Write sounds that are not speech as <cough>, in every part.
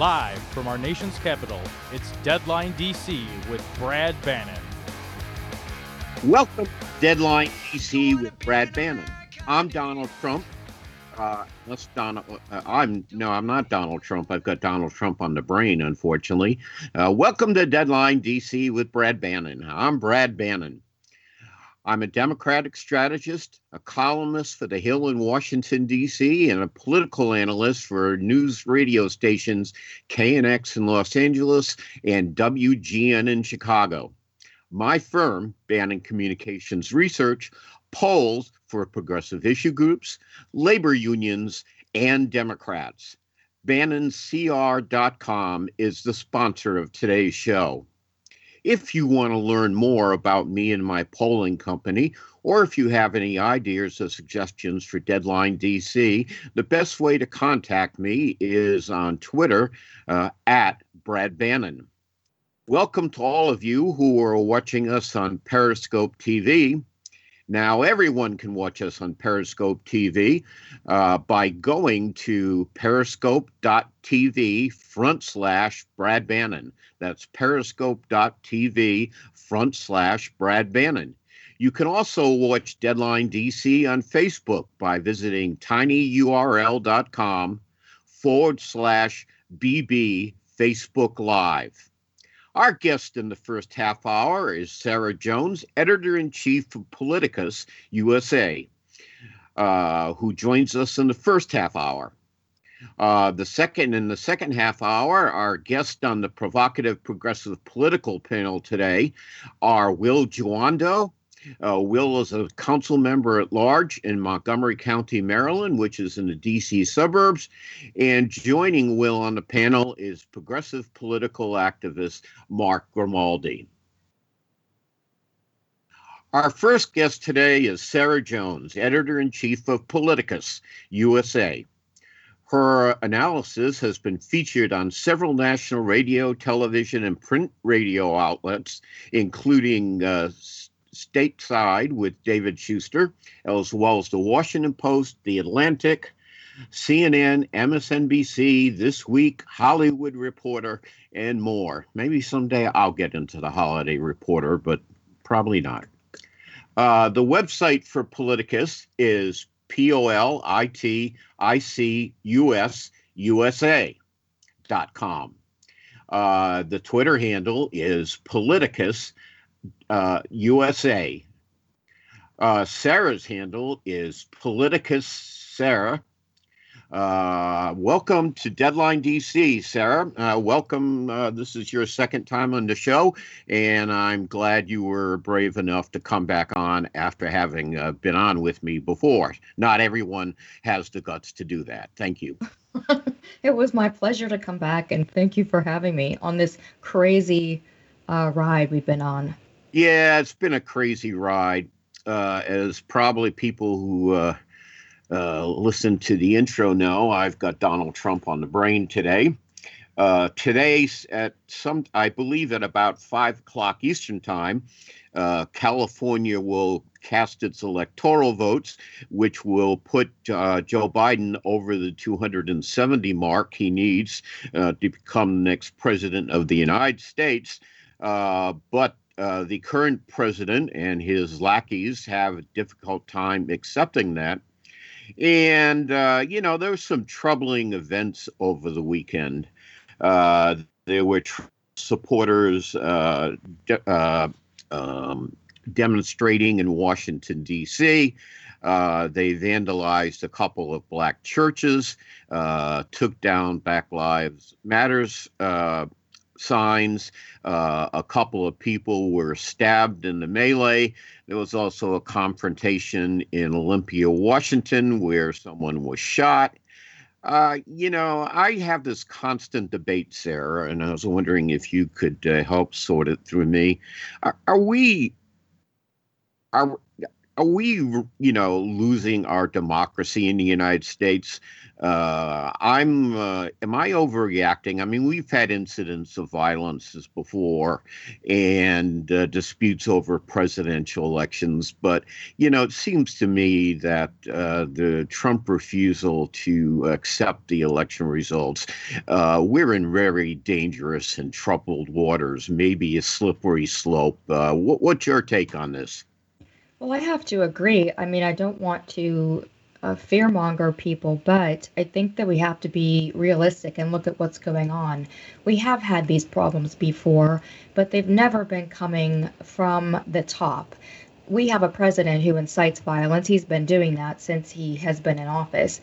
Live from our nation's capital, it's Deadline DC with Brad Bannon. Welcome to Deadline DC with Brad Bannon. I'm Donald Trump. Uh, let's Donald. Uh, I'm no, I'm not Donald Trump. I've got Donald Trump on the brain, unfortunately. Uh, welcome to Deadline DC with Brad Bannon. I'm Brad Bannon. I'm a Democratic strategist, a columnist for The Hill in Washington, D.C., and a political analyst for news radio stations KNX in Los Angeles and WGN in Chicago. My firm, Bannon Communications Research, polls for progressive issue groups, labor unions, and Democrats. BannonCR.com is the sponsor of today's show. If you want to learn more about me and my polling company, or if you have any ideas or suggestions for Deadline DC, the best way to contact me is on Twitter uh, at Brad Bannon. Welcome to all of you who are watching us on Periscope TV. Now, everyone can watch us on Periscope TV uh, by going to periscope.tv front slash Brad Bannon. That's periscope.tv front slash Brad Bannon. You can also watch Deadline DC on Facebook by visiting tinyurl.com forward slash BB Facebook Live. Our guest in the first half hour is Sarah Jones, editor in chief of Politicus USA, uh, who joins us in the first half hour. Uh, the second in the second half hour, our guest on the provocative progressive political panel today are Will Jawando, uh, Will is a council member at large in Montgomery County, Maryland, which is in the D.C. suburbs. And joining Will on the panel is progressive political activist Mark Grimaldi. Our first guest today is Sarah Jones, editor in chief of Politicus USA. Her analysis has been featured on several national radio, television, and print radio outlets, including uh, stateside with David Shuster, as well as the Washington Post, The Atlantic, CNN, MSNBC, This Week, Hollywood Reporter, and more. Maybe someday I'll get into the Holiday Reporter, but probably not. Uh, the website for Politicus is P O L I T I C U S USA dot com. Uh, the Twitter handle is Politicus uh, USA. Uh, Sarah's handle is Politicus Sarah. Uh, welcome to Deadline DC, Sarah. Uh, welcome. Uh, this is your second time on the show, and I'm glad you were brave enough to come back on after having uh, been on with me before. Not everyone has the guts to do that. Thank you. <laughs> it was my pleasure to come back, and thank you for having me on this crazy uh, ride we've been on. Yeah, it's been a crazy ride. Uh, as probably people who uh, uh, listen to the intro know, I've got Donald Trump on the brain today. Uh, today, at some, I believe at about five o'clock Eastern time, uh, California will cast its electoral votes, which will put uh, Joe Biden over the 270 mark he needs uh, to become the next president of the United States. Uh, but uh, the current president and his lackeys have a difficult time accepting that. And, uh, you know, there were some troubling events over the weekend. Uh, there were tr- supporters uh, de- uh, um, demonstrating in Washington, D.C. Uh, they vandalized a couple of black churches, uh, took down Black Lives Matters uh, signs. Uh, a couple of people were stabbed in the melee. There was also a confrontation in Olympia, Washington, where someone was shot. Uh, you know, I have this constant debate, Sarah, and I was wondering if you could uh, help sort it through me. Are, are we are are we, you know, losing our democracy in the United States? Uh, I'm, uh, am I overreacting? I mean, we've had incidents of violences before and uh, disputes over presidential elections, but, you know, it seems to me that uh, the Trump refusal to accept the election results, uh, we're in very dangerous and troubled waters, maybe a slippery slope. Uh, what, what's your take on this? Well, I have to agree. I mean, I don't want to uh, fearmonger people, but I think that we have to be realistic and look at what's going on. We have had these problems before, but they've never been coming from the top. We have a president who incites violence. He's been doing that since he has been in office.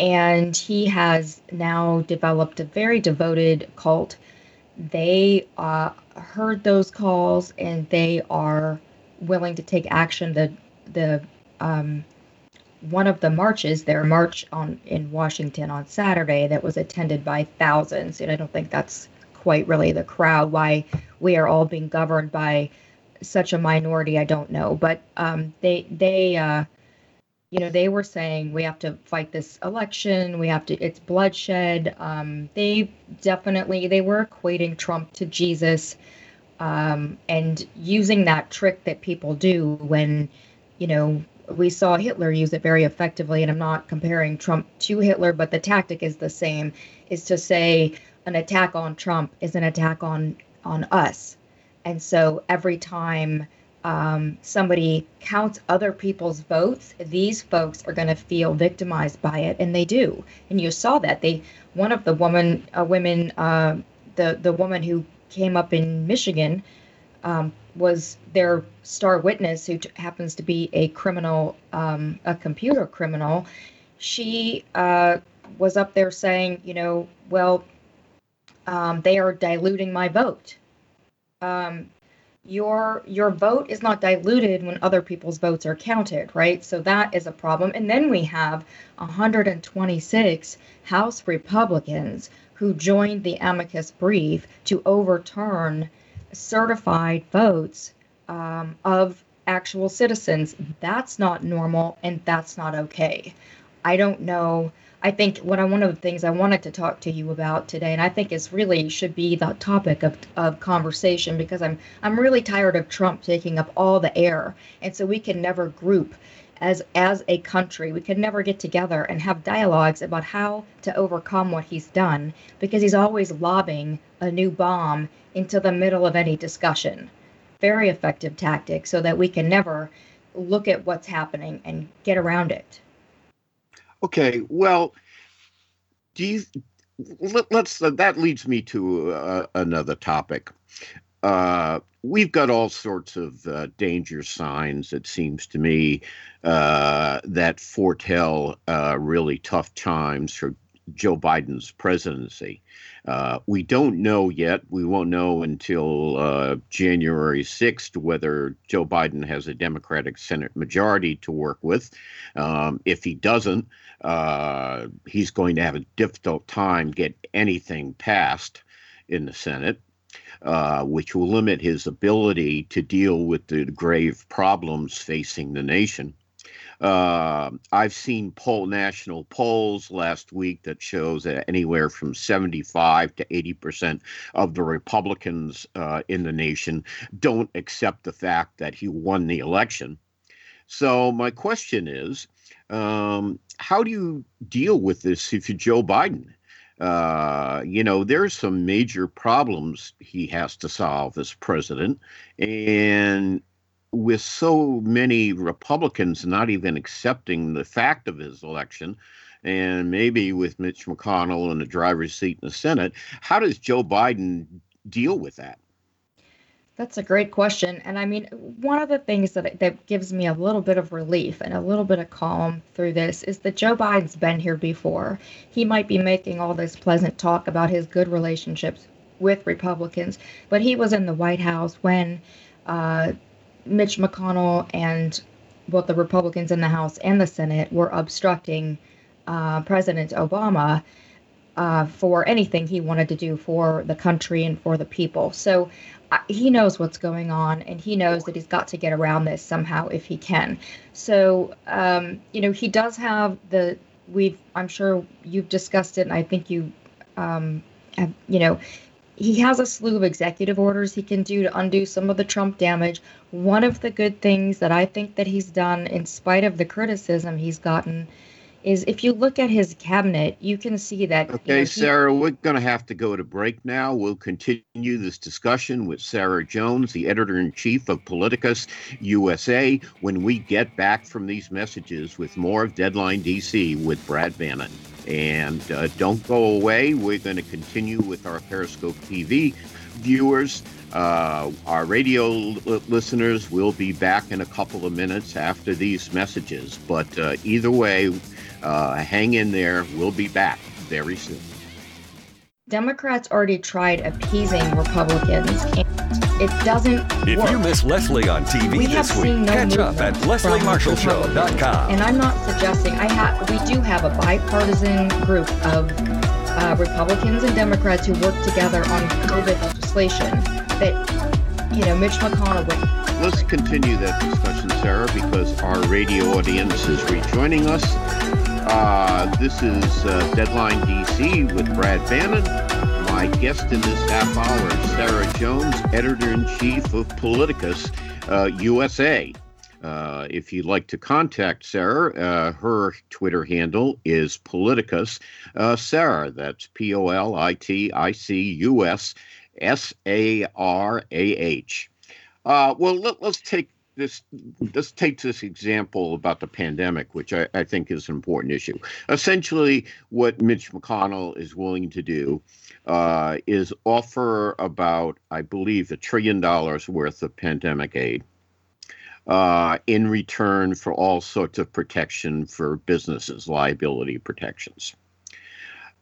And he has now developed a very devoted cult. They uh, heard those calls and they are willing to take action. The the um, one of the marches, their march on in Washington on Saturday, that was attended by thousands, and I don't think that's quite really the crowd. Why we are all being governed by such a minority, I don't know. But um, they they uh, you know they were saying we have to fight this election. We have to. It's bloodshed. Um, they definitely they were equating Trump to Jesus um, and using that trick that people do when, you know, we saw Hitler use it very effectively. And I'm not comparing Trump to Hitler, but the tactic is the same: is to say an attack on Trump is an attack on on us. And so every time um, somebody counts other people's votes, these folks are going to feel victimized by it, and they do. And you saw that they one of the woman uh, women uh, the the woman who came up in Michigan um, was their star witness, who t- happens to be a criminal, um, a computer criminal. She uh, was up there saying, you know, well, um, they are diluting my vote. Um, your your vote is not diluted when other people's votes are counted, right? So that is a problem. And then we have 126 House Republicans who joined the amicus brief to overturn certified votes um, of actual citizens. That's not normal and that's not okay. I don't know. I think what I one of the things I wanted to talk to you about today, and I think is really should be the topic of, of conversation because I'm I'm really tired of Trump taking up all the air, and so we can never group as as a country we could never get together and have dialogues about how to overcome what he's done because he's always lobbing a new bomb into the middle of any discussion. Very effective tactic so that we can never look at what's happening and get around it. Okay well do you let, us uh, that leads me to uh, another topic uh, we've got all sorts of uh, danger signs, it seems to me, uh, that foretell uh, really tough times for Joe Biden's presidency. Uh, we don't know yet. We won't know until January 6th whether Joe Biden has a Democratic Senate majority to work with. Um, if he doesn't, he's going to have a difficult time get anything passed in the Senate uh, which will limit his ability to deal with the grave problems facing the nation. Uh, I've seen poll national polls last week that shows that anywhere from 75 to 80 percent of the Republicans uh, in the nation don't accept the fact that he won the election. So my question is, um, how do you deal with this if you're Joe Biden? Uh, you know, there's some major problems he has to solve as president. And with so many Republicans not even accepting the fact of his election, and maybe with Mitch McConnell in the driver's seat in the Senate, how does Joe Biden deal with that? That's a great question. And I mean, one of the things that that gives me a little bit of relief and a little bit of calm through this is that Joe Biden's been here before. He might be making all this pleasant talk about his good relationships with Republicans, but he was in the White House when uh, Mitch McConnell and both the Republicans in the House and the Senate were obstructing uh, President Obama uh, for anything he wanted to do for the country and for the people. So he knows what's going on and he knows that he's got to get around this somehow if he can. So um, you know he does have the we've i'm sure you've discussed it and i think you um, have, you know he has a slew of executive orders he can do to undo some of the trump damage. One of the good things that i think that he's done in spite of the criticism he's gotten is if you look at his cabinet, you can see that. Okay, you know, he, Sarah, we're going to have to go to break now. We'll continue this discussion with Sarah Jones, the editor in chief of Politicus USA, when we get back from these messages with more of Deadline DC with Brad Bannon. And uh, don't go away. We're going to continue with our Periscope TV viewers. Uh, our radio l- listeners will be back in a couple of minutes after these messages. But uh, either way, uh, hang in there. We'll be back very soon. Democrats already tried appeasing Republicans. It doesn't If work. you miss Leslie on TV we this week, no catch up at lesliemarshallshow.com. And I'm not suggesting I have. We do have a bipartisan group of uh, Republicans and Democrats who work together on COVID legislation that you know Mitch McConnell went. Let's continue that discussion, Sarah, because our radio audience is rejoining us. Uh, this is uh, Deadline DC with Brad Bannon. My guest in this half hour is Sarah Jones, editor in chief of Politicus uh, USA. Uh, if you'd like to contact Sarah, uh, her Twitter handle is Politicus uh, Sarah. That's P O L I T I C U S S A R A H. Well, let, us take this let's take this example about the pandemic, which I, I, think is an important issue. Essentially, what Mitch McConnell is willing to do uh, is offer about, I believe, a trillion dollars worth of pandemic aid. Uh, in return for all sorts of protection for businesses, liability protections.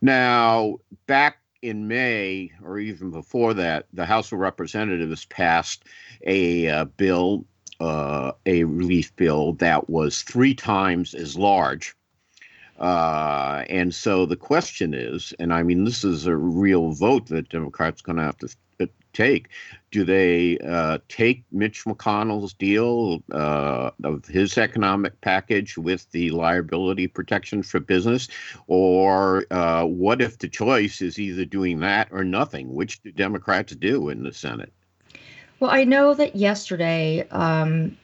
Now, back in May, or even before that, the House of Representatives passed a uh, bill uh, a relief bill that was three times as large. Uh, and so the question is, and I mean, this is a real vote that Democrats are going to have to uh, take. Do they uh, take Mitch McConnell's deal uh, of his economic package with the liability protection for business? Or uh, what if the choice is either doing that or nothing? Which do Democrats do in the Senate? Well, I know that yesterday um,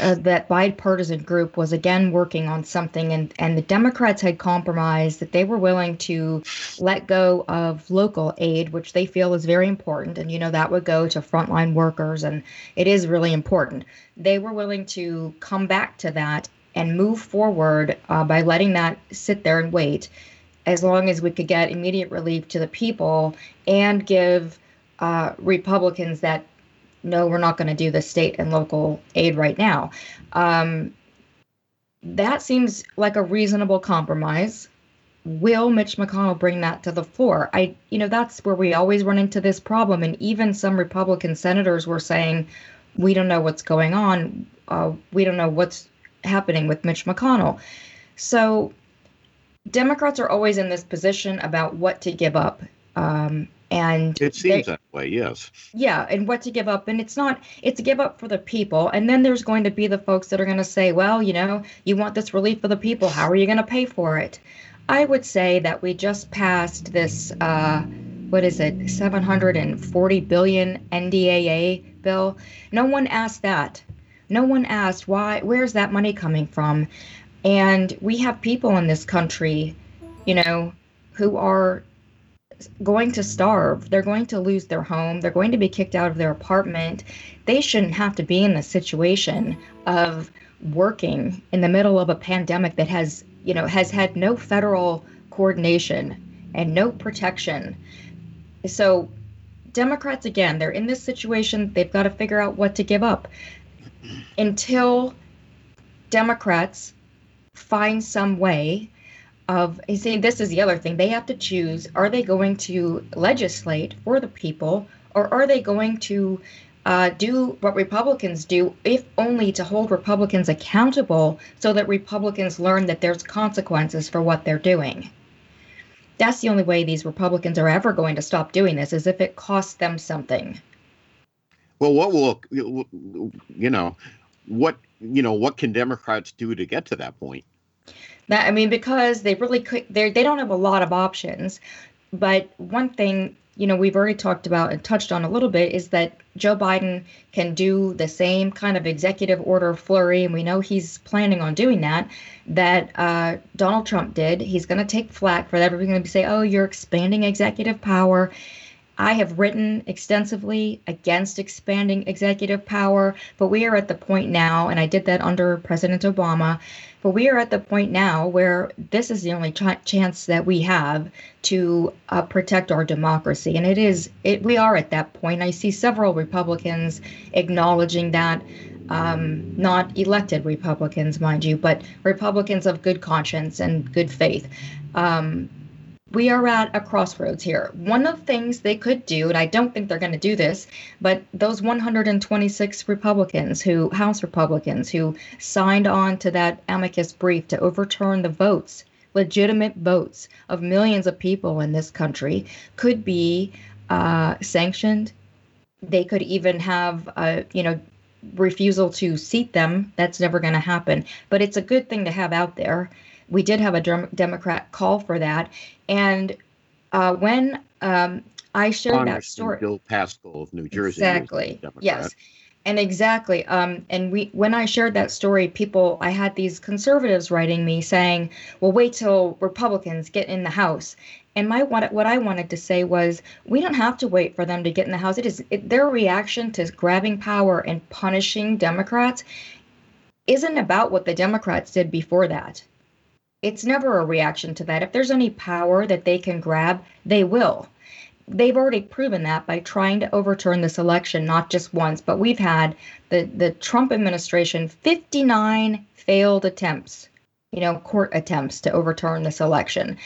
uh, that bipartisan group was again working on something, and, and the Democrats had compromised that they were willing to let go of local aid, which they feel is very important. And, you know, that would go to frontline workers, and it is really important. They were willing to come back to that and move forward uh, by letting that sit there and wait as long as we could get immediate relief to the people and give uh, Republicans that no, we're not going to do the state and local aid right now. Um, that seems like a reasonable compromise. Will Mitch McConnell bring that to the floor? I, you know, that's where we always run into this problem. And even some Republican senators were saying, we don't know what's going on. Uh, we don't know what's happening with Mitch McConnell. So Democrats are always in this position about what to give up. Um, and it seems they, that way yes. Yeah and what to give up and it's not it's a give up for the people and then there's going to be the folks that are going to say well you know you want this relief for the people how are you going to pay for it? I would say that we just passed this uh what is it 740 billion ndaa bill. No one asked that. No one asked why where's that money coming from? And we have people in this country you know who are going to starve. They're going to lose their home. They're going to be kicked out of their apartment. They shouldn't have to be in the situation of working in the middle of a pandemic that has, you know, has had no federal coordination and no protection. So Democrats again, they're in this situation, they've got to figure out what to give up. Until Democrats find some way of see this is the other thing. They have to choose are they going to legislate for the people or are they going to uh, do what republicans do if only to hold republicans accountable so that republicans learn that there's consequences for what they're doing? That's the only way these republicans are ever going to stop doing this is if it costs them something. Well what will you know what you know what can democrats do to get to that point that I mean, because they really could, they they don't have a lot of options. But one thing you know we've already talked about and touched on a little bit is that Joe Biden can do the same kind of executive order flurry, and we know he's planning on doing that. That uh, Donald Trump did. He's going to take flack for that. Everybody's going to say, "Oh, you're expanding executive power." I have written extensively against expanding executive power, but we are at the point now, and I did that under President Obama, but we are at the point now where this is the only ch- chance that we have to uh, protect our democracy. And it is, it, we are at that point. I see several Republicans acknowledging that. Um, not elected Republicans, mind you, but Republicans of good conscience and good faith. Um, we are at a crossroads here. One of the things they could do, and I don't think they're going to do this, but those 126 Republicans who, House Republicans, who signed on to that amicus brief to overturn the votes, legitimate votes of millions of people in this country, could be uh, sanctioned. They could even have, uh, you know, refusal to seat them. That's never going to happen. But it's a good thing to have out there we did have a Democrat call for that. And uh, when um, I shared that story, Bill Pascrell of New Jersey, exactly, yes, and exactly. Um, and we, when I shared that story, people, I had these conservatives writing me saying, "Well, wait till Republicans get in the House." And my what, what I wanted to say was, we don't have to wait for them to get in the House. It is it, their reaction to grabbing power and punishing Democrats isn't about what the Democrats did before that it's never a reaction to that. If there's any power that they can grab, they will. They've already proven that by trying to overturn this election, not just once, but we've had the, the Trump administration 59 failed attempts, you know, court attempts to overturn this election.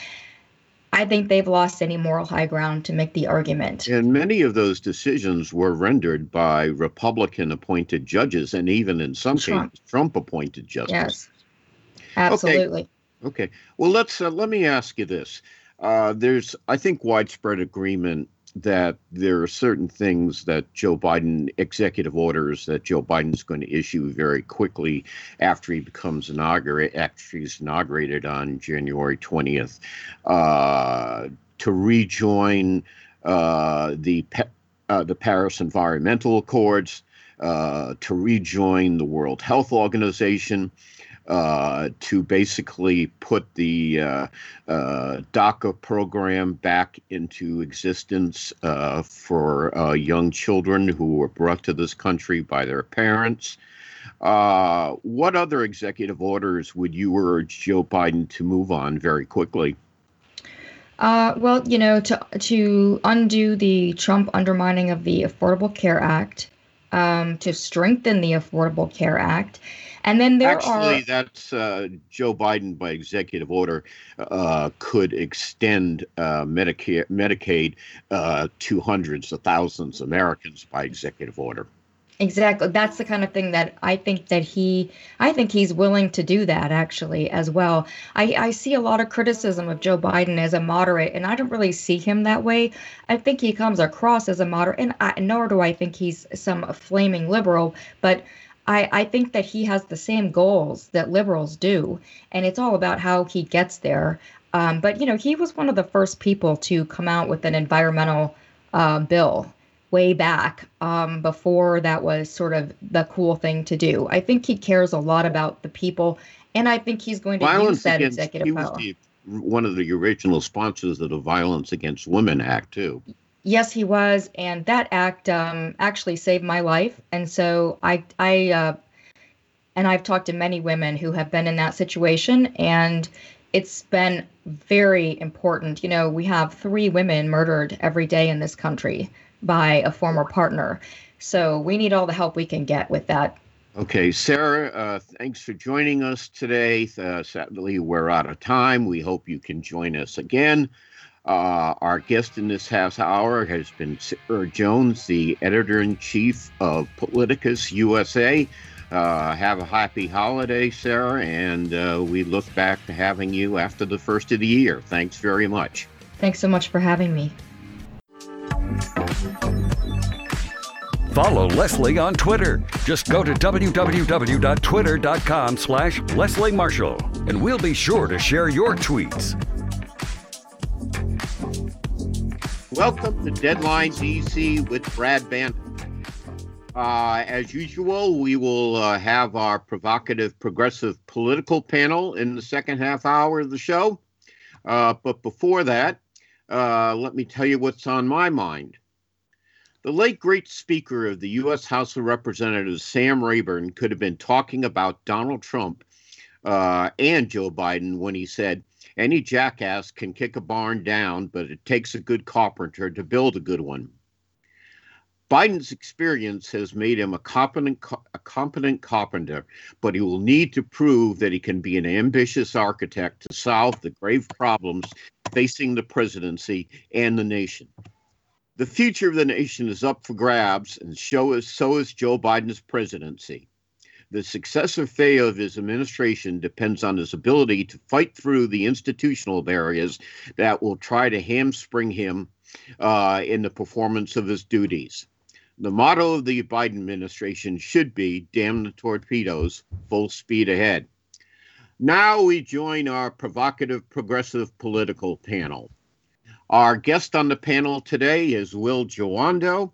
I think they've lost any moral high ground to make the argument. And many of those decisions were rendered by Republican appointed judges, and even in some Trump. cases, Trump appointed judges. Yes, absolutely. Okay. Okay. Well, let's uh, let me ask you this. Uh, there's, I think, widespread agreement that there are certain things that Joe Biden executive orders that Joe Biden's going to issue very quickly after he becomes inaugurated. After he's inaugurated on January 20th, uh, to rejoin uh, the uh, the Paris Environmental Accords, uh, to rejoin the World Health Organization uh, to basically put the uh, uh, DACA program back into existence uh, for uh, young children who were brought to this country by their parents. What other executive orders would you urge Joe Biden to move on very quickly? Well, you know, to to undo the Trump undermining of the Affordable Care Act, um, to strengthen the Affordable Care Act, and then there Actually, are. that's uh, Joe Biden by executive order uh, could extend uh, Medicare, Medicaid uh, to hundreds of thousands of Americans by executive order. Exactly. That's the kind of thing that I think that he, I think he's willing to do that actually as well. I, I see a lot of criticism of Joe Biden as a moderate, and I don't really see him that way. I think he comes across as a moderate, and I, nor do I think he's some flaming liberal, but I, I think that he has the same goals that liberals do, and it's all about how he gets there. Um, but you know, he was one of the first people to come out with an environmental uh, bill way back um, before that was sort of the cool thing to do. I think he cares a lot about the people, and I think he's going to Violence use that executive power. The, one of the original sponsors of the Violence Against Women Act, too. Yes, he was, and that act um, actually saved my life. And so I, I, uh, and I've talked to many women who have been in that situation, and it's been very important. You know, we have three women murdered every day in this country by a former partner, so we need all the help we can get with that. Okay, Sarah, uh, thanks for joining us today. Uh, sadly, we're out of time. We hope you can join us again. Uh, our guest in this half hour has been Sarah Jones, the editor in chief of Politicus USA. Uh, have a happy holiday, Sarah, and uh, we look back to having you after the first of the year. Thanks very much. Thanks so much for having me. Follow Leslie on Twitter. Just go to www.twitter.com slash Leslie Marshall, and we'll be sure to share your tweets. Welcome to Deadline DC with Brad Bannon. Uh, as usual, we will uh, have our provocative progressive political panel in the second half hour of the show. Uh, but before that, uh, let me tell you what's on my mind. The late great Speaker of the U.S. House of Representatives, Sam Rayburn, could have been talking about Donald Trump uh, and Joe Biden when he said, any jackass can kick a barn down, but it takes a good carpenter to build a good one. Biden's experience has made him a competent, a competent carpenter, but he will need to prove that he can be an ambitious architect to solve the grave problems facing the presidency and the nation. The future of the nation is up for grabs, and so is, so is Joe Biden's presidency. The success or failure of his administration depends on his ability to fight through the institutional barriers that will try to hamstring him uh, in the performance of his duties. The motto of the Biden administration should be damn the torpedoes, full speed ahead. Now we join our provocative progressive political panel. Our guest on the panel today is Will Jawando,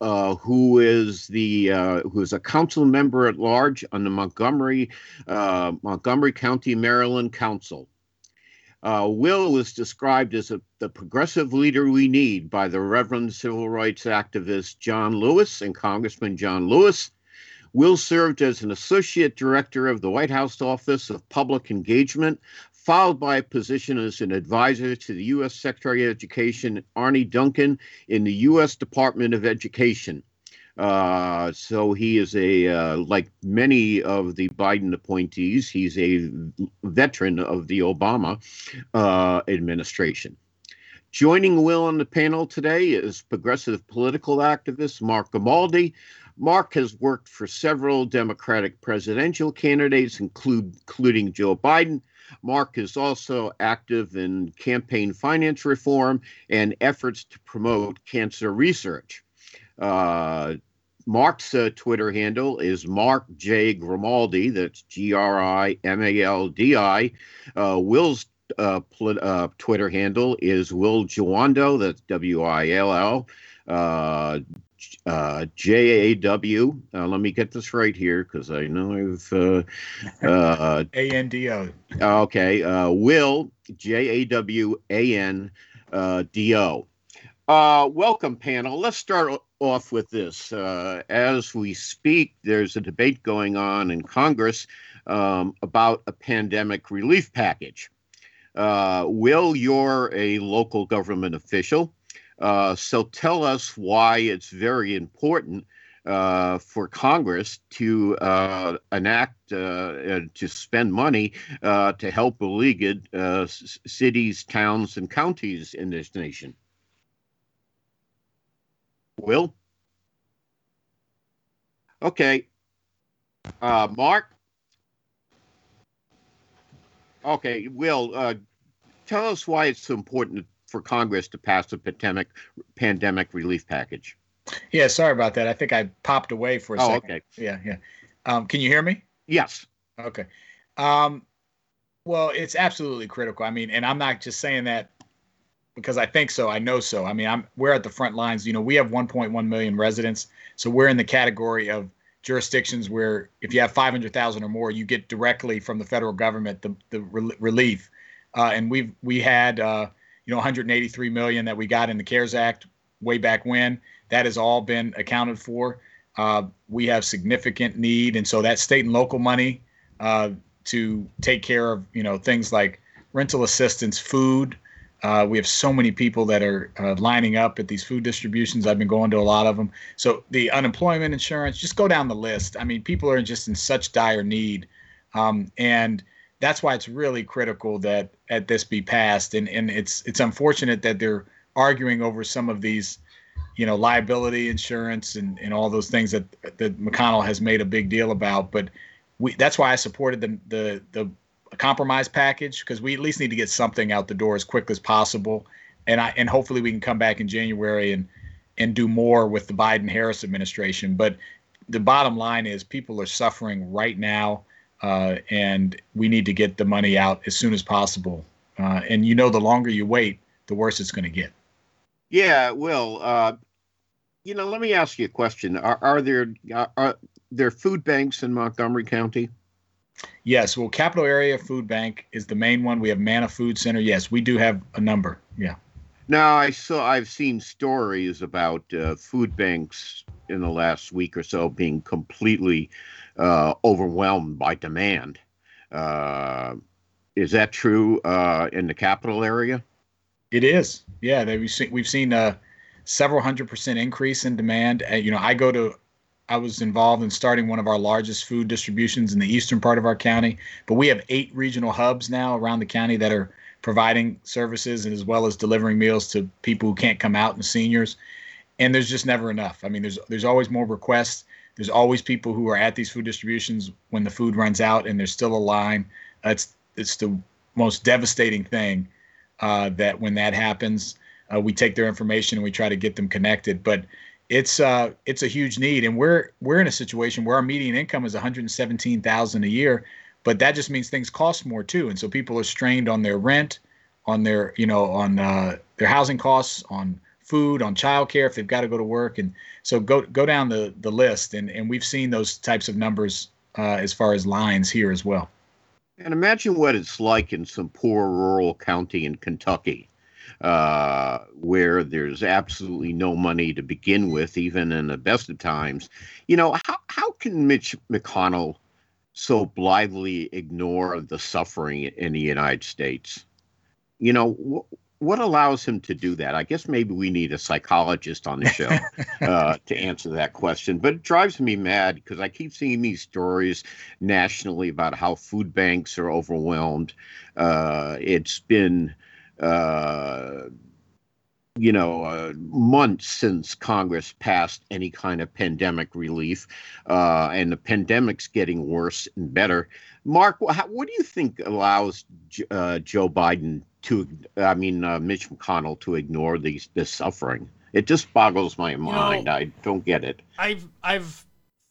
uh, who is the uh, who is a council member at large on the Montgomery uh, Montgomery County, Maryland Council. Uh, Will was described as a, the progressive leader we need by the Reverend civil rights activist John Lewis and Congressman John Lewis. Will served as an associate director of the White House Office of Public Engagement, followed by a position as an advisor to the U.S. Secretary of Education Arne Duncan in the U.S. Department of Education. Uh, so he is a uh, like many of the Biden appointees. He's a veteran of the Obama uh, administration. Joining Will on the panel today is progressive political activist Mark Grimaldi. Mark has worked for several Democratic presidential candidates, include, including Joe Biden. Mark is also active in campaign finance reform and efforts to promote cancer research. Uh, Mark's uh, Twitter handle is Mark J. Grimaldi. That's G R I M A L D I. Uh, Will's uh, pl- uh, Twitter handle is Will Jawando. That's W I L L. Uh, uh, J A W. Uh, let me get this right here because I know I've uh, uh, A N D O. Okay, uh, Will J A W A N uh, D O. Uh, welcome, panel. Let's start off with this. Uh, as we speak, there's a debate going on in Congress um, about a pandemic relief package. Uh, Will, you're a local government official. Uh, so tell us why it's very important uh, for Congress to uh, enact to spend money to help beleaguered cities, towns, and counties in this nation. Will? Okay. Mark? Okay, Will, tell us why it's so important for Congress to pass the pandemic pandemic relief package. Yeah, sorry about that. I think I popped away for a oh, second. okay. Yeah, yeah. Um, can you hear me? Yes. Okay. Um, well, it's absolutely critical. I mean, and I'm not just saying that because I think so. I know so. I mean, I'm we're at the front lines. You know, we have 1.1 million residents, so we're in the category of jurisdictions where if you have 500,000 or more, you get directly from the federal government the the re- relief uh, and we've we had uh, you know 183 million that we got in the CARES Act way back when. That has all been accounted for. Uh, we have significant need, and so that state and local money uh, to take care of you know things like rental assistance, food. Uh, we have so many people that are uh, lining up at these food distributions. I've been going to a lot of them. So the unemployment insurance, just go down the list. I mean, people are just in such dire need, um, and that's why it's really critical that at this be passed. And and it's it's unfortunate that they're arguing over some of these, you know, liability insurance and and all those things that that McConnell has made a big deal about. But we that's why I supported the the the compromise package because we at least need to get something out the door as quick as possible. And I and hopefully we can come back in January and and do more with the Biden Harris administration. But the bottom line is people are suffering right now uh, and we need to get the money out as soon as possible. Uh, and you know, the longer you wait, the worse it's going to get. Yeah, well, uh, you know, let me ask you a question: Are, are there are, are there food banks in Montgomery County? Yes. Well, Capital Area Food Bank is the main one. We have Manna Food Center. Yes, we do have a number. Yeah. Now, I saw I've seen stories about uh, food banks in the last week or so being completely uh, overwhelmed by demand. Uh, is that true uh, in the capital area? It is. Yeah, they, we've seen we've seen a several hundred percent increase in demand. Uh, you know, I go to. I was involved in starting one of our largest food distributions in the eastern part of our county, but we have eight regional hubs now around the county that are providing services and as well as delivering meals to people who can't come out and seniors. And there's just never enough. I mean, there's there's always more requests. There's always people who are at these food distributions when the food runs out and there's still a line. It's it's the most devastating thing uh, that when that happens, uh, we take their information and we try to get them connected. But it's uh, it's a huge need, and we're we're in a situation where our median income is 117,000 a year, but that just means things cost more too, and so people are strained on their rent, on their you know on uh, their housing costs, on food, on childcare if they've got to go to work, and so go go down the the list, and and we've seen those types of numbers uh, as far as lines here as well. And imagine what it's like in some poor rural county in Kentucky, uh, where there's absolutely no money to begin with, even in the best of times. You know, how how can Mitch McConnell so blithely ignore the suffering in the United States? You know, what allows him to do that? I guess maybe we need a psychologist on the show <laughs> uh, to answer that question. But it drives me mad because I keep seeing these stories nationally about how food banks are overwhelmed. Uh, it's been, uh, you know, uh, months since Congress passed any kind of pandemic relief, uh, and the pandemic's getting worse and better. Mark, what do you think allows uh, Joe Biden to, I mean, uh, Mitch McConnell to ignore these this suffering. It just boggles my mind. know, I don't get it. I've I've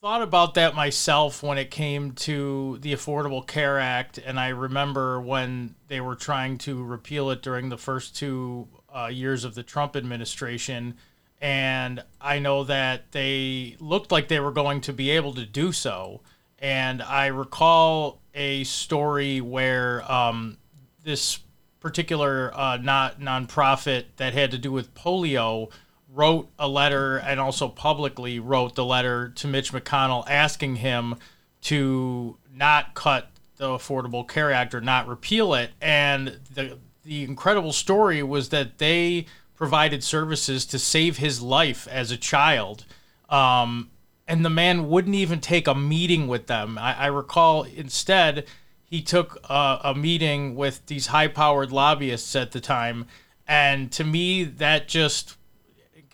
thought about that myself when it came to the Affordable Care Act, and I remember when they were trying to repeal it during the first two uh, years of the Trump administration. And I know that they looked like they were going to be able to do so. And I recall a story where um, this particular uh, not nonprofit that had to do with polio wrote a letter and also publicly wrote the letter to Mitch McConnell asking him to not cut the Affordable Care Act or not repeal it. And the the incredible story was that they provided services to save his life as a child. Um, and the man wouldn't even take a meeting with them. I, I recall instead he took a, a meeting with these high powered lobbyists at the time. And to me, that just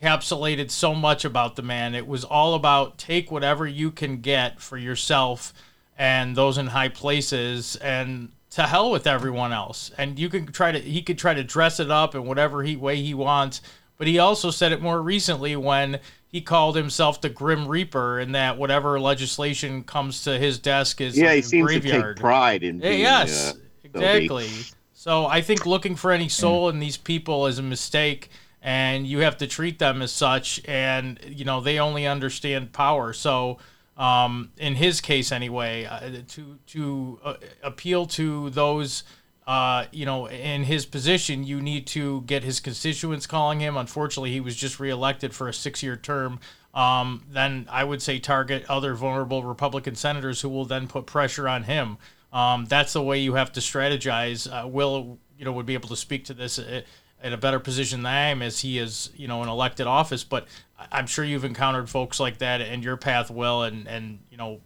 encapsulated so much about the man. It was all about take whatever you can get for yourself and those in high places and to hell with everyone else. And you can try to he could try to dress it up in whatever he way he wants. But he also said it more recently when he called himself the Grim Reaper, and that whatever legislation comes to his desk is yeah, like he seems graveyard. to take pride in being, yes, uh, exactly. So I think looking for any soul in these people is a mistake, and you have to treat them as such. And you know they only understand power. So um, in his case, anyway, uh, to to uh, appeal to those uh, you know, in his position, you need to get his constituents calling him. Unfortunately, he was just reelected for a six-year term. Um, then I would say target other vulnerable Republican senators who will then put pressure on him. Um, that's the way you have to strategize. Uh, Will, you know, would be able to speak to this uh, in a better position than I am, as he is, you know, an elected office. But I'm sure you've encountered folks like that in your path, Will, and and you know,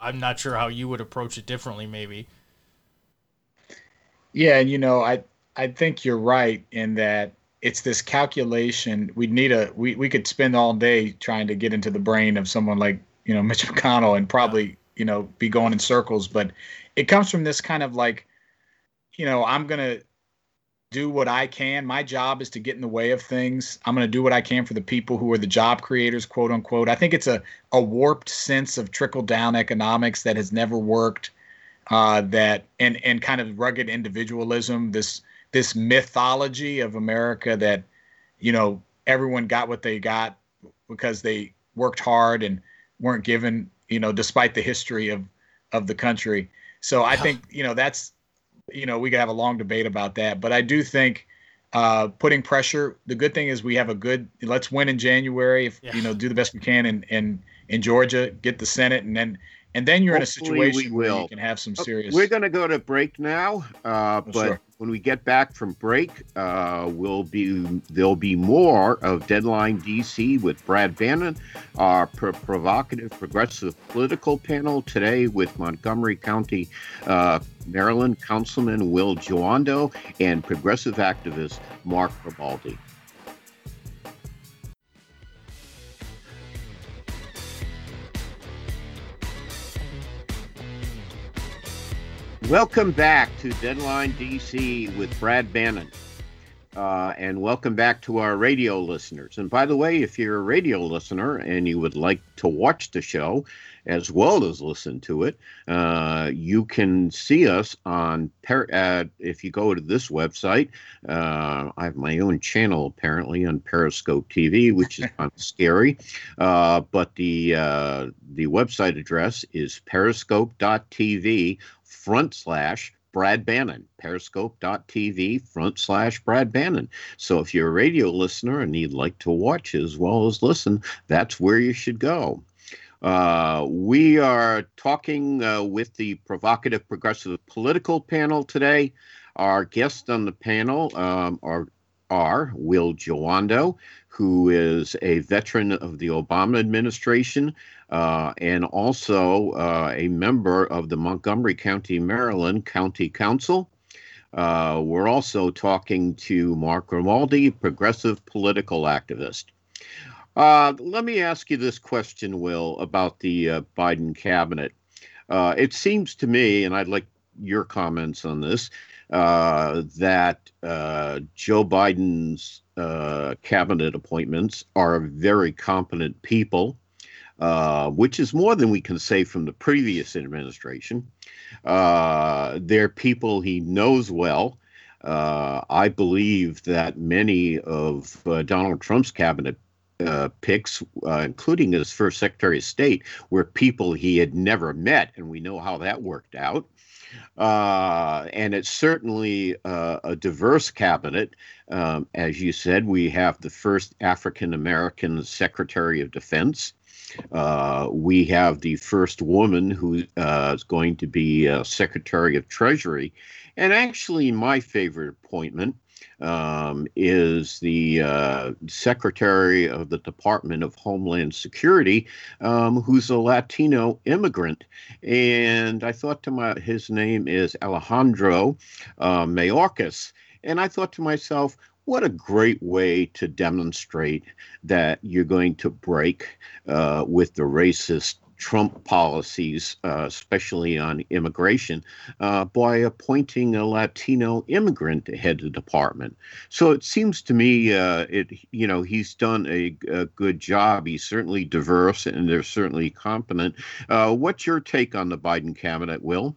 I'm not sure how you would approach it differently, maybe. Yeah, and you know, I I think you're right in that it's this calculation. We need a we we could spend all day trying to get into the brain of someone like you know <laughs> Mitch McConnell and probably you know be going in circles, but it comes from this kind of like, you know, I'm gonna do what I can. My job is to get in the way of things. I'm going to do what I can for the people who are the job creators, quote unquote. I think it's a, a warped sense of trickle down economics that has never worked uh, that and and kind of rugged individualism, this this mythology of America that you know everyone got what they got because they worked hard and weren't given you know despite the history of of the country. So I think you know that's you know we could have a long debate about that, but I do think uh, putting pressure. The good thing is we have a good. Let's win in January. If yeah. you know, do the best we can in in in Georgia, get the Senate, and then and then you're Hopefully in a situation where you can have some serious. We're going to go to break now, uh, oh, but sure. when we get back from break, uh, we'll be there'll be more of Deadline DC with Brad Bannon, our pro- provocative progressive political panel today with Montgomery County, uh, Maryland Councilman Will Jawando and progressive activist Mark Grimaldi. Welcome back to Deadline DC with Brad Bannon. Uh, and welcome back to our radio listeners. And by the way, if you're a radio listener and you would like to watch the show as well as listen to it, uh, you can see us on, per- uh, if you go to this website, uh, I have my own channel apparently on Periscope TV, which is <laughs> kind of scary. Uh, but the, uh, the website address is periscope.tv front slash Brad Bannon, periscope.tv front slash Brad Bannon. So if you're a radio listener and you'd like to watch as well as listen, that's where you should go. Uh, we are talking uh, with the provocative progressive political panel today. Our guests on the panel um, are, are Will Jawando, who is a veteran of the Obama administration, uh, and also uh, a member of the Montgomery County, Maryland County Council. Uh, we're also talking to Mark Grimaldi, progressive political activist. Uh, let me ask you this question, Will, about the uh, Biden cabinet. Uh, it seems to me, and I'd like your comments on this, that Joe Biden's cabinet appointments are very competent people uh, which is more than we can say from the previous administration. Uh, they're people he knows well. Uh, I believe that many of uh, Donald Trump's cabinet uh, picks, uh, including his first Secretary of State, were people he had never met, and we know how that worked out. Uh, and it's certainly uh, a diverse cabinet. Um, as you said, we have the first African American Secretary of Defense. Uh, we have the first woman who uh, is going to be Secretary of Treasury. And actually, my favorite appointment um, is the uh, Secretary of the Department of Homeland Security, um, who's a Latino immigrant. And I thought to my, his name is Alejandro uh, Mayorkas. And I thought to myself, what a great way to demonstrate that you're going to break uh, with the racist Trump policies, uh, especially on immigration, uh, by appointing a Latino immigrant to head the department. So it seems to me, uh, it you know, he's done a, a, good job. He's certainly diverse and they're certainly competent. Uh, what's your take on the Biden cabinet, Will?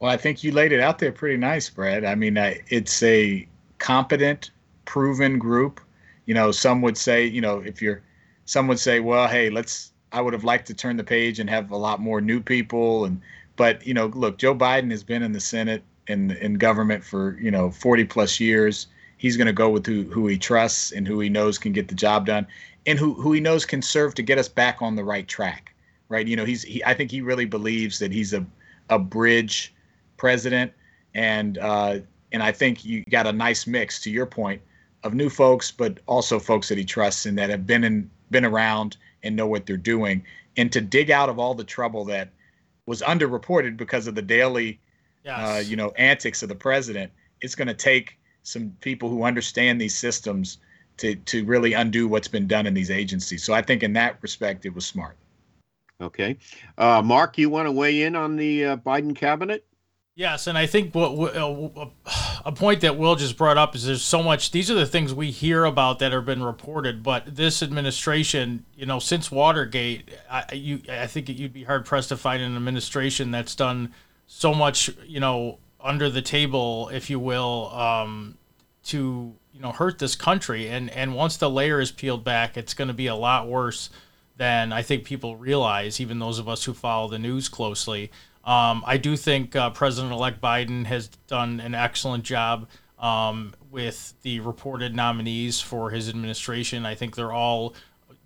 Well, I think you laid it out there pretty nice, Brad. I mean, I, it's a competent, proven group. You know, some would say, you know, if you're, some would say, well, hey, let's. I would have liked to turn the page and have a lot more new people. And but you know, look, Joe Biden has been in the Senate and in government for you know 40 plus years. He's going to go with who who he trusts and who he knows can get the job done, and who who he knows can serve to get us back on the right track. Right? You know, he's he, I think he really believes that he's a a bridge president, and uh, and I think you got a nice mix to your point of new folks, but also folks that he trusts and that have been in been around and know what they're doing, and to dig out of all the trouble that was underreported because of the daily, uh, yes. uh, you know, antics of the president. It's going to take some people who understand these systems to to really undo what's been done in these agencies. So I think in that respect, it was smart. Okay, uh, Mark, you want to weigh in on the uh, Biden cabinet? Yes, and I think what uh, a point that Will just brought up is there's so much. These are the things we hear about that have been reported, but this administration, you know, since Watergate, I, you, I think you'd be hard pressed to find an administration that's done so much, you know, under the table, if you will, um, to you know hurt this country. And and once the layer is peeled back, it's going to be a lot worse than I think people realize. Even those of us who follow the news closely. Um, I do think uh, President-elect Biden has done an excellent job um, with the reported nominees for his administration. I think they're all,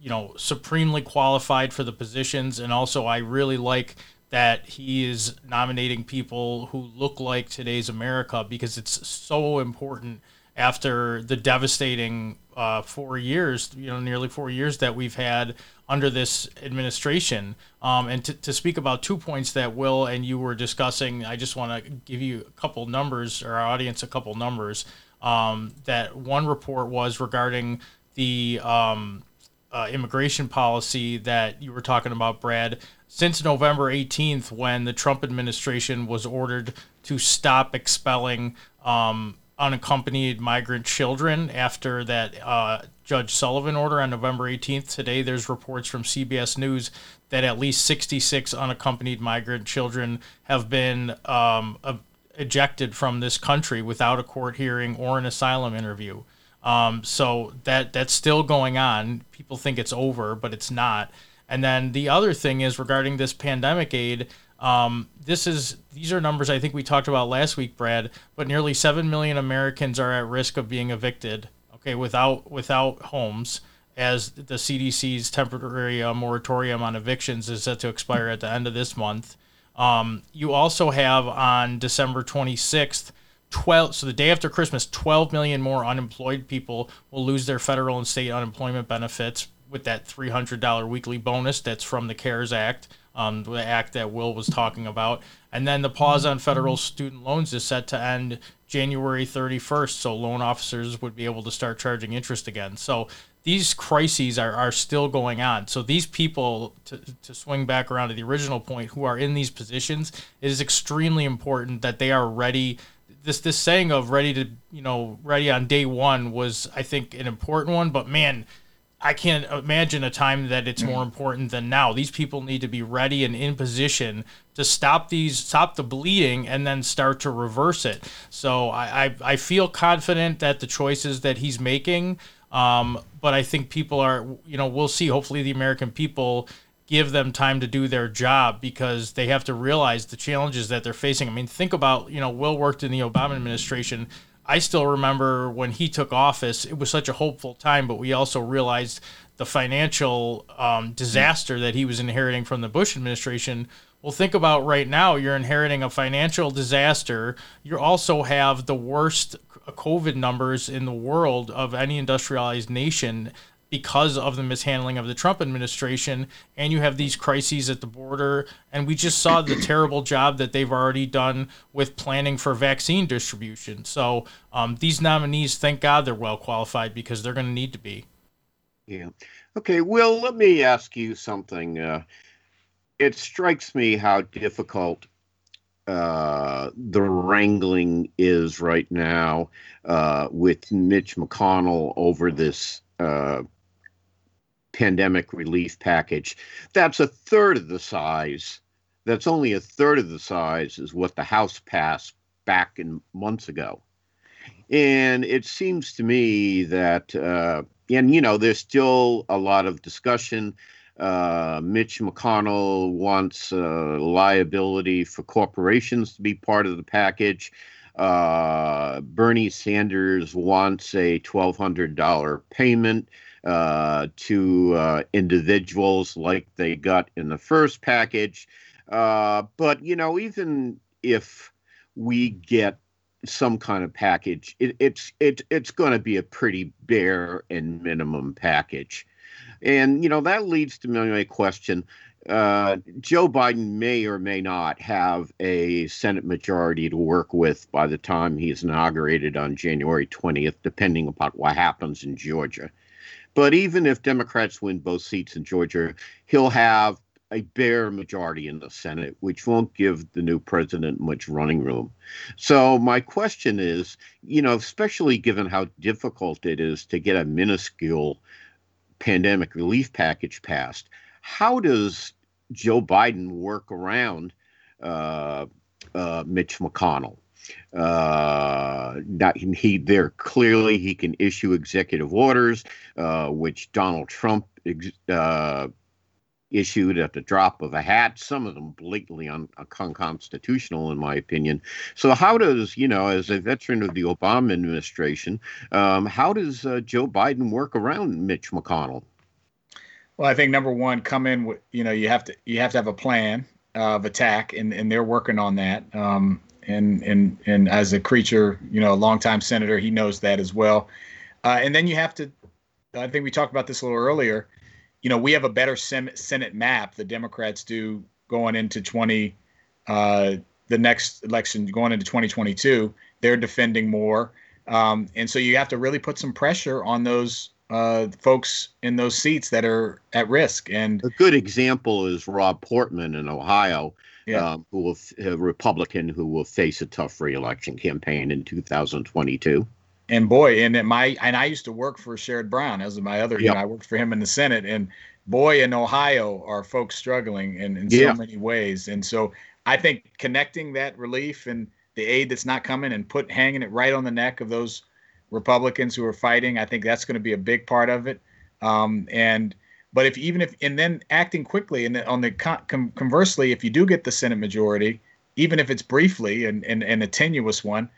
you know, supremely qualified for the positions, and also I really like that he is nominating people who look like today's America because it's so important after the devastating uh, four years, you know, nearly four years that we've had under this administration. Um, and to, to speak about two points that Will and you were discussing, I just want to give you a couple numbers, or our audience a couple numbers. Um, that one report was regarding the um, uh, immigration policy that you were talking about, Brad. Since November 18th, when the Trump administration was ordered to stop expelling um, unaccompanied migrant children after that uh, Judge Sullivan order on November 18th. Today, there's reports from CBS News that at least 66 unaccompanied migrant children have been um, ejected from this country without a court hearing or an asylum interview. Um, so that that's still going on. People think it's over, but it's not. And then the other thing is regarding this pandemic aid. Um, this is these are numbers I think we talked about last week, Brad. But nearly seven million Americans are at risk of being evicted. Okay, without without homes, as the CDC's temporary uh, moratorium on evictions is set to expire at the end of this month. Um, you also have on December 26th. 12 so the day after christmas 12 million more unemployed people will lose their federal and state unemployment benefits with that $300 weekly bonus that's from the cares act um, the act that Will was talking about. And then the pause on federal student loans is set to end January 31st, so loan officers would be able to start charging interest again. So these crises are, are still going on. So these people, to, to swing back around to the original point, who are in these positions, it is extremely important that they are ready. This this saying of ready to you know ready on day one was I think an important one, but man, I can't imagine a time that it's more important than now. These people need to be ready and in position to stop these, stop the bleeding, and then start to reverse it. So I, I, I feel confident that the choices that he's making, um, but I think people are, you know, we'll see. Hopefully, the American people give them time to do their job because they have to realize the challenges that they're facing. I mean, think about, you know, Will worked in the Obama administration I still remember when he took office, it was such a hopeful time, but we also realized the financial um, disaster that he was inheriting from the Bush administration. Well, think about right now, you're inheriting a financial disaster. You also have the worst COVID numbers in the world of any industrialized nation because of the mishandling of the Trump administration. And you have these crises at the border. And we just saw the <clears throat> terrible job that they've already done with planning for vaccine distribution. So um, these nominees, thank God they're well qualified because they're going to need to be. Yeah. Okay. Will, let me ask you something. Uh, it strikes me how difficult uh, the wrangling is right now uh, with Mitch McConnell over this uh, pandemic relief package. That's a third of the size. That's only a third of the size as what the House passed back in months ago. And it seems to me that, uh, and you know, there's still a lot of discussion Uh, Mitch McConnell wants uh, liability for corporations to be part of the package. Uh, Bernie Sanders wants a $1,200 payment uh, to uh, individuals like they got in the first package. Uh, but, you know, even if we get some kind of package, it, it's it, it's going to be a pretty bare and minimum package. And, you know, that leads to my question. Uh, Joe Biden may or may not have a Senate majority to work with by the time he's inaugurated on January 20th, depending upon what happens in Georgia. But even if Democrats win both seats in Georgia, he'll have a bare majority in the Senate, which won't give the new president much running room. So, my question is you know, especially given how difficult it is to get a minuscule pandemic relief package passed, how does Joe Biden work around uh, uh, Mitch McConnell? Uh, not he there clearly he can issue executive orders, uh, which Donald Trump ex- uh, issued at the drop of a hat. Some of them blatantly un- unconstitutional, in my opinion. So, how does you know, as a veteran of the Obama administration, um, how does uh, Joe Biden work around Mitch McConnell? Well, I think number one, come in with you know you have to you have to have a plan of attack, and and they're working on that. Um, and and and as a creature, you know, a longtime senator, he knows that as well. Uh, and then you have to. I think we talked about this a little earlier. You know, we have a better Senate map. The Democrats do going into twenty, uh, the next election going into twenty twenty two. They're defending more, um, and so you have to really put some pressure on those uh, folks in those seats that are at risk. And a good example is Rob Portman in Ohio, yeah. um, who will a Republican who will face a tough reelection campaign in 2022. And boy, and my and I used to work for Sherrod Brown as my other. Yep. You know, I worked for him in the Senate, and boy, in Ohio are folks struggling in, in yeah. so many ways. And so I think connecting that relief and the aid that's not coming and put hanging it right on the neck of those Republicans who are fighting. I think that's going to be a big part of it. Um, and but if even if and then acting quickly and on the con- conversely, if you do get the Senate majority, even if it's briefly and, and, and a tenuous one,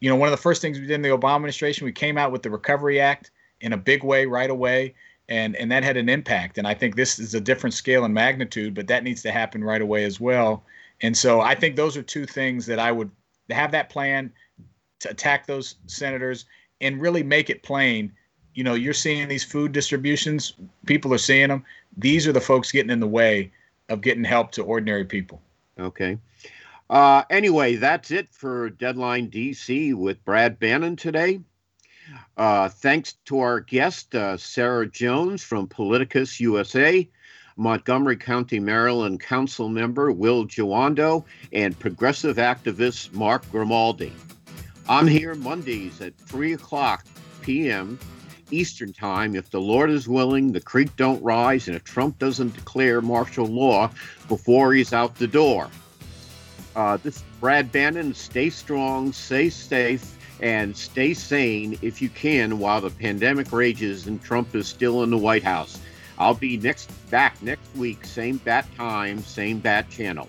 you know, one of the first things we did in the Obama administration, we came out with the Recovery Act in a big way right away. And, and that had an impact. And I think this is a different scale and magnitude, but that needs to happen right away as well. And so I think those are two things that I would have that plan to attack those senators and really make it plain. You know, you're seeing these food distributions, people are seeing them. These are the folks getting in the way of getting help to ordinary people. Okay. Uh, anyway, that's it for Deadline DC with Brad Bannon today. Uh, thanks to our guest, uh, Sarah Jones from Politicus USA, Montgomery County, Maryland Council member Will Jawando, and progressive activist Mark Grimaldi. I'm here Mondays at 3 o'clock p.m. Eastern Time. If the Lord is willing, the creek don't rise, and if Trump doesn't declare martial law before he's out the door. Uh, this is Brad Bannon. Stay strong, stay safe, and stay sane if you can while the pandemic rages and Trump is still in the White House. I'll be next back next week, same bat time, same bat channel.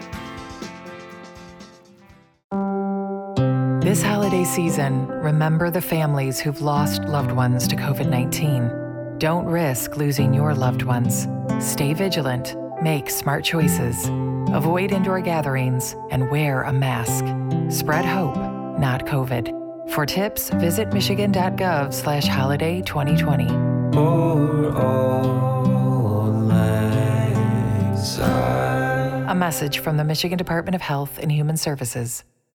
This holiday season, remember the families who've lost loved ones to COVID 19. Don't risk losing your loved ones. Stay vigilant, make smart choices, avoid indoor gatherings, and wear a mask. Spread hope, not COVID. For tips, visit michigan.gov slash holiday 2020. A message from the Michigan Department of Health and Human Services.